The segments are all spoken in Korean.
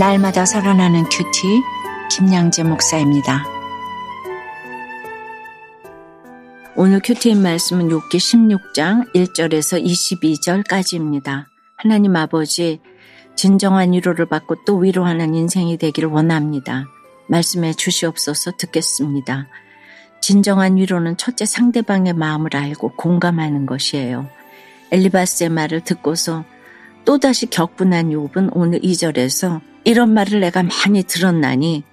날마다 살아나는 큐티 김양재 목사입니다. 오늘 큐티인 말씀은 욥기 16장 1절에서 22절까지입니다. 하나님 아버지 진정한 위로를 받고 또 위로하는 인생이 되기를 원합니다. 말씀해 주시옵소서 듣겠습니다. 진정한 위로는 첫째 상대방의 마음을 알고 공감하는 것이에요. 엘리바스의 말을 듣고서 또다시 격분한 욥은 오늘 2절에서 이런 말을 내가 많이 들었나니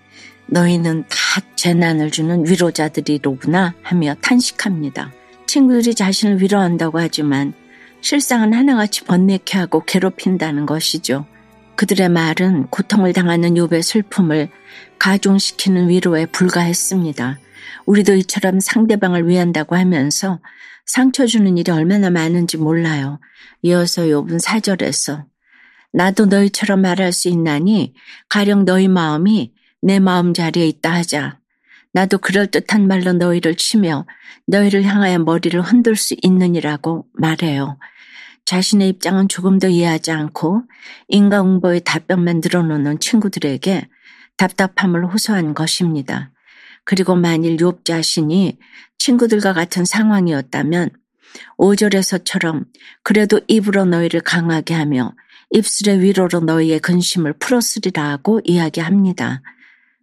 너희는 다 재난을 주는 위로자들이로구나 하며 탄식합니다. 친구들이 자신을 위로한다고 하지만 실상은 하나같이 번뇌케 하고 괴롭힌다는 것이죠. 그들의 말은 고통을 당하는 욥의 슬픔을 가중시키는 위로에 불과했습니다. 우리도 이처럼 상대방을 위한다고 하면서 상처 주는 일이 얼마나 많은지 몰라요. 이어서 욥은 사절에서 나도 너희처럼 말할 수 있나니 가령 너희 마음이 내 마음 자리에 있다 하자. 나도 그럴듯한 말로 너희를 치며 너희를 향하여 머리를 흔들 수 있느니라고 말해요. 자신의 입장은 조금도 이해하지 않고 인과응보의 답변만 늘어놓는 친구들에게 답답함을 호소한 것입니다. 그리고 만일 욥 자신이 친구들과 같은 상황이었다면 5절에서처럼 그래도 입으로 너희를 강하게 하며 입술의 위로로 너희의 근심을 풀었으리라 하고 이야기합니다.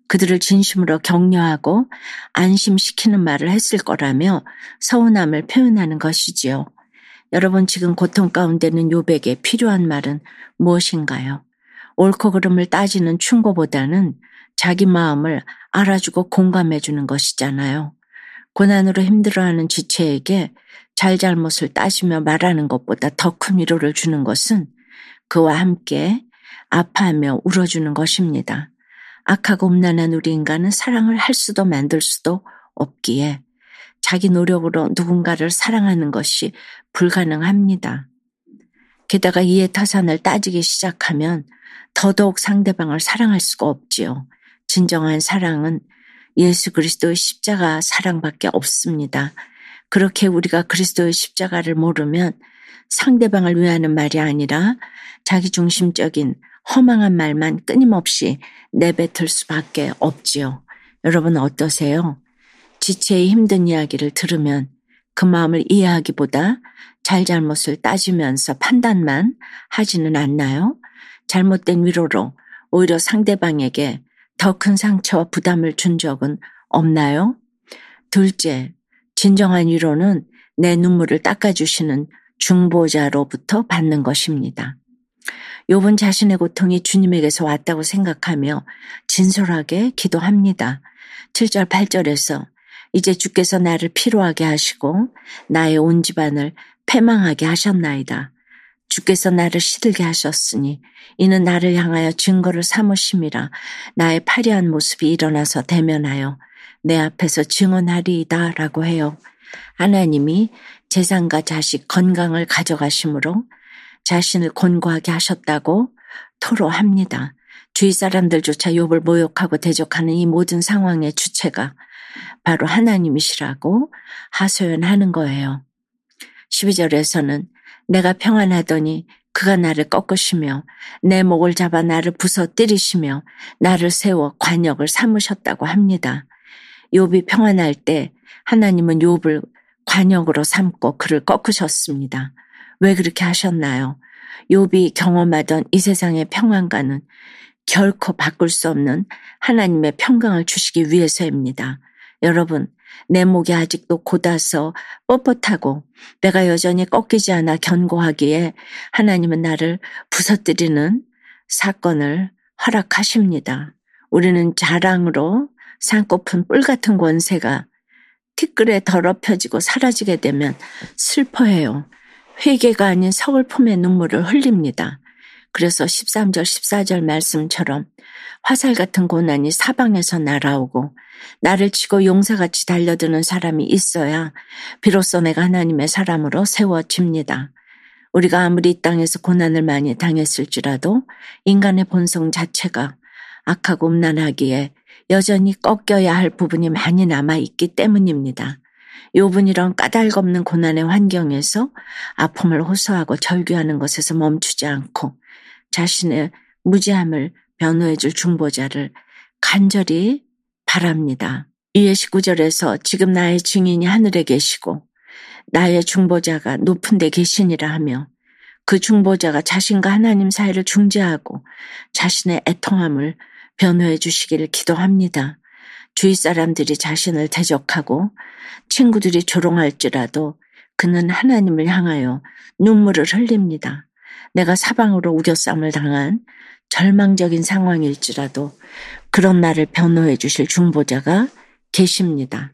그들을 진심으로 격려하고 안심시키는 말을 했을 거라며 서운함을 표현하는 것이지요. 여러분 지금 고통 가운데는 요백에 필요한 말은 무엇인가요? 옳고 그름을 따지는 충고보다는 자기 마음을 알아주고 공감해 주는 것이잖아요. 고난으로 힘들어하는 지체에게 잘잘못을 따지며 말하는 것보다 더 큰 위로를 주는 것은 그와 함께 아파하며 울어주는 것입니다. 악하고 음란한 우리 인간은 사랑을 할 수도 만들 수도 없기에 자기 노력으로 누군가를 사랑하는 것이 불가능합니다. 게다가 이해 타산을 따지기 시작하면 더더욱 상대방을 사랑할 수가 없지요. 진정한 사랑은 예수 그리스도의 십자가 사랑밖에 없습니다. 그렇게 우리가 그리스도의 십자가를 모르면 상대방을 위하는 말이 아니라 자기중심적인 허망한 말만 끊임없이 내뱉을 수밖에 없지요. 여러분 어떠세요? 지체의 힘든 이야기를 들으면 그 마음을 이해하기보다 잘잘못을 따지면서 판단만 하지는 않나요? 잘못된 위로로 오히려 상대방에게 더 큰 상처와 부담을 준 적은 없나요? 둘째, 진정한 위로는 내 눈물을 닦아주시는 중보자로부터 받는 것입니다. 욥은 자신의 고통이 주님에게서 왔다고 생각하며 진솔하게 기도합니다. 7절 8절에서 이제 주께서 나를 피로하게 하시고 나의 온 집안을 패망하게 하셨나이다. 주께서 나를 시들게 하셨으니 이는 나를 향하여 증거를 삼으심이라 나의 파리한 모습이 일어나서 대면하여 내 앞에서 증언하리이다 라고 해요. 하나님이 재산과 자식 건강을 가져가심으로 자신을 곤고하게 하셨다고 토로합니다. 주위 사람들조차 욥을 모욕하고 대적하는 이 모든 상황의 주체가 바로 하나님이시라고 하소연하는 거예요. 12절에서는 내가 평안하더니 그가 나를 꺾으시며 내 목을 잡아 나를 부서 때리시며 나를 세워 관역을 삼으셨다고 합니다. 욥이 평안할 때 하나님은 욥을 관역으로 삼고 그를 꺾으셨습니다. 왜 그렇게 하셨나요? 욥이 경험하던 이 세상의 평안과는 결코 바꿀 수 없는 하나님의 평강을 주시기 위해서입니다. 여러분, 내 목이 아직도 곧아서 뻣뻣하고 내가 여전히 꺾이지 않아 견고하기에 하나님은 나를 부서뜨리는 사건을 허락하십니다. 우리는 자랑으로 산고픈 뿔 같은 권세가 티끌에 더럽혀지고 사라지게 되면 슬퍼해요. 회개가 아닌 서글픔의 눈물을 흘립니다. 그래서 13절, 14절 말씀처럼 화살 같은 고난이 사방에서 날아오고 나를 치고 용사같이 달려드는 사람이 있어야 비로소 내가 하나님의 사람으로 세워집니다. 우리가 아무리 이 땅에서 고난을 많이 당했을지라도 인간의 본성 자체가 악하고 음란하기에 여전히 꺾여야 할 부분이 많이 남아 있기 때문입니다. 욥은 이런 까닭 없는 고난의 환경에서 아픔을 호소하고 절규하는 것에서 멈추지 않고 자신의 무지함을 변호해줄 중보자를 간절히 바랍니다. 이에 19절에서 지금 나의 증인이 하늘에 계시고 나의 중보자가 높은 데 계시니라 하며 그 중보자가 자신과 하나님 사이를 중재하고 자신의 애통함을 변호해 주시기를 기도합니다. 주위 사람들이 자신을 대적하고 친구들이 조롱할지라도 그는 하나님을 향하여 눈물을 흘립니다. 내가 사방으로 우겨쌈을 당한 절망적인 상황일지라도 그런 나를 변호해 주실 중보자가 계십니다.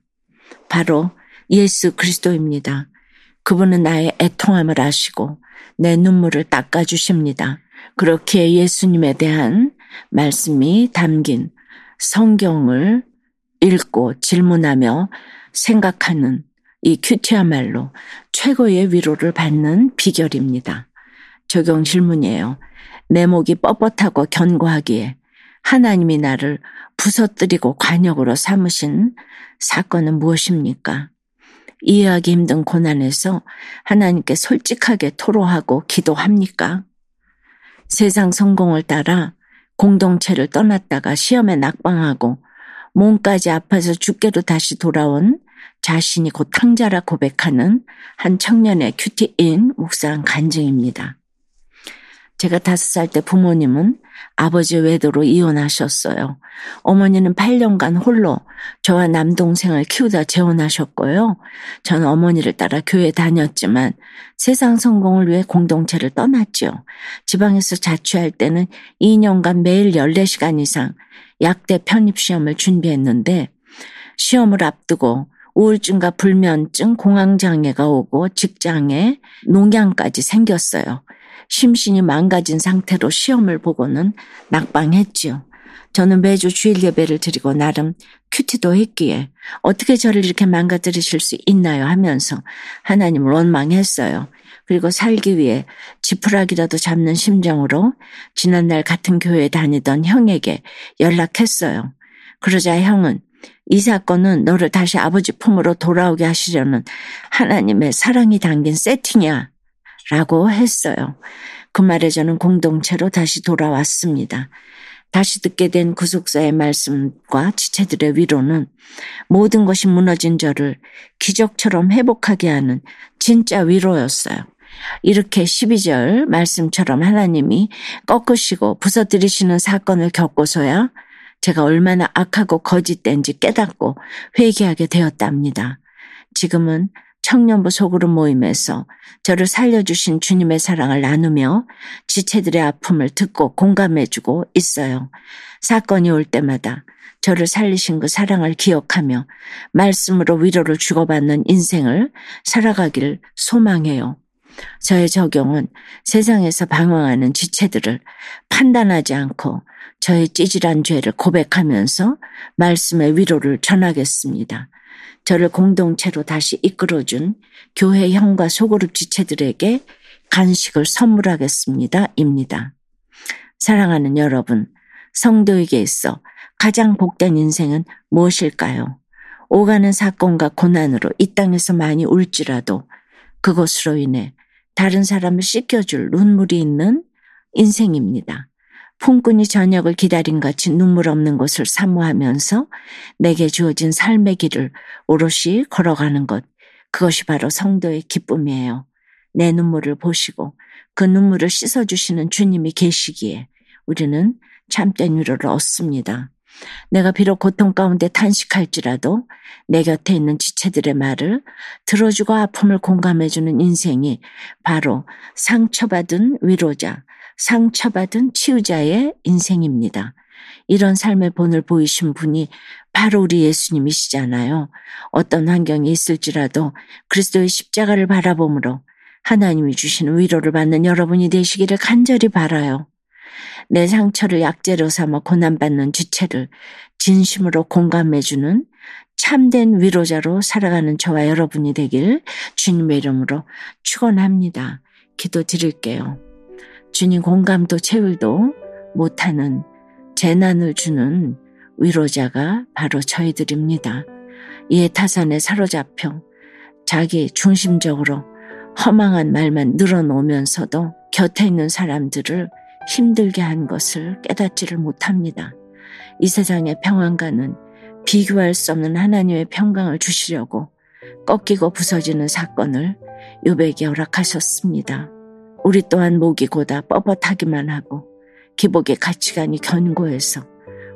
바로 예수 그리스도입니다. 그분은 나의 애통함을 아시고 내 눈물을 닦아주십니다. 그렇게 예수님에 대한 말씀이 담긴 성경을 읽고 질문하며 생각하는 이 큐티야말로 최고의 위로를 받는 비결입니다. 적용 질문이에요. 내 목이 뻣뻣하고 견고하기에 하나님이 나를 부서뜨리고 관역으로 삼으신 사건은 무엇입니까? 이해하기 힘든 고난에서 하나님께 솔직하게 토로하고 기도합니까? 세상 성공을 따라 공동체를 떠났다가 시험에 낙방하고 몸까지 아파서 죽게도 다시 돌아온 자신이 곧 탕자라 고백하는 한 청년의 큐티인 묵상 간증입니다. 제가 다섯 살 때 부모님은 아버지 외도로 이혼하셨어요. 어머니는 8년간 홀로 저와 남동생을 키우다 재혼하셨고요. 저는 어머니를 따라 교회 다녔지만 세상 성공을 위해 공동체를 떠났죠. 지방에서 자취할 때는 2년간 매일 14시간 이상 약대 편입시험을 준비했는데 시험을 앞두고 우울증과 불면증, 공황장애가 오고 직장에 농양까지 생겼어요. 심신이 망가진 상태로 시험을 보고는 낙방했지요. 저는 매주 주일 예배를 드리고 나름 큐티도 했기에 어떻게 저를 이렇게 망가뜨리실 수 있나요 하면서 하나님을 원망했어요. 그리고 살기 위해 지푸라기라도 잡는 심정으로 지난날 같은 교회에 다니던 형에게 연락했어요. 그러자 형은 이 사건은 너를 다시 아버지 품으로 돌아오게 하시려는 하나님의 사랑이 담긴 세팅이야. 라고 했어요. 그 말에 저는 공동체로 다시 돌아왔습니다. 다시 듣게 된 구속사의 말씀과 지체들의 위로는 모든 것이 무너진 저를 기적처럼 회복하게 하는 진짜 위로였어요. 이렇게 12절 말씀처럼 하나님이 꺾으시고 부서뜨리시는 사건을 겪고서야 제가 얼마나 악하고 거짓된지 깨닫고 회개하게 되었답니다. 지금은 청년부 소그룹 모임에서 저를 살려주신 주님의 사랑을 나누며 지체들의 아픔을 듣고 공감해주고 있어요. 사건이 올 때마다 저를 살리신 그 사랑을 기억하며 말씀으로 위로를 주고받는 인생을 살아가기를 소망해요. 저의 적용은 세상에서 방황하는 지체들을 판단하지 않고 저의 찌질한 죄를 고백하면서 말씀의 위로를 전하겠습니다. 저를 공동체로 다시 이끌어준 교회 형과 소그룹 지체들에게 간식을 선물하겠습니다. 입니다. 사랑하는 여러분, 성도에게 있어 가장 복된 인생은 무엇일까요? 오가는 사건과 고난으로 이 땅에서 많이 울지라도 그것으로 인해 다른 사람을 씻겨줄 눈물이 있는 인생입니다. 품꾼이 저녁을 기다린 같이 눈물 없는 것을 사모하면서 내게 주어진 삶의 길을 오롯이 걸어가는 것. 그것이 바로 성도의 기쁨이에요. 내 눈물을 보시고 그 눈물을 씻어주시는 주님이 계시기에 우리는 참된 위로를 얻습니다. 내가 비록 고통 가운데 탄식할지라도 내 곁에 있는 지체들의 말을 들어주고 아픔을 공감해주는 인생이 바로 상처받은 위로자, 상처받은 치유자의 인생입니다. 이런 삶의 본을 보이신 분이 바로 우리 예수님이시잖아요. 어떤 환경이 있을지라도 그리스도의 십자가를 바라보므로 하나님이 주시는 위로를 받는 여러분이 되시기를 간절히 바라요. 내 상처를 약재로 삼아 고난받는 주체를 진심으로 공감해주는 참된 위로자로 살아가는 저와 여러분이 되길 주님의 이름으로 축원합니다. 기도 드릴게요. 주님 공감도 채울도 못하는 재난을 주는 위로자가 바로 저희들입니다. 이에 타산에 사로잡혀 자기 중심적으로 허망한 말만 늘어놓으면서도 곁에 있는 사람들을 힘들게 한 것을 깨닫지를 못합니다. 이 세상의 평안과는 비교할 수 없는 하나님의 평강을 주시려고 꺾이고 부서지는 사건을 요백에 허락하셨습니다. 우리 또한 목이 고다 뻣뻣하기만 하고 기복의 가치관이 견고해서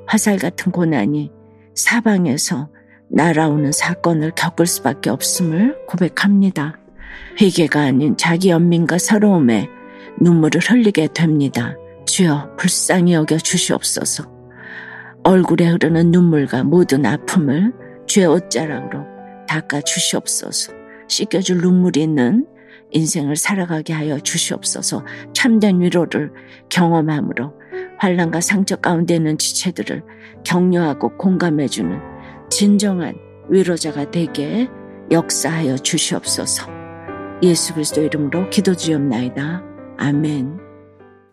화살 같은 고난이 사방에서 날아오는 사건을 겪을 수밖에 없음을 고백합니다. 회개가 아닌 자기 연민과 서러움에 눈물을 흘리게 됩니다. 주여 불쌍히 여겨 주시옵소서. 얼굴에 흐르는 눈물과 모든 아픔을 주의 옷자락으로 닦아 주시옵소서. 씻겨줄 눈물이 있는 인생을 살아가게 하여 주시옵소서. 참된 위로를 경험함으로 환란과 상처 가운데 있는 지체들을 격려하고 공감해주는 진정한 위로자가 되게 역사하여 주시옵소서. 예수 그리스도 이름으로 기도드리옵나이다. 아멘.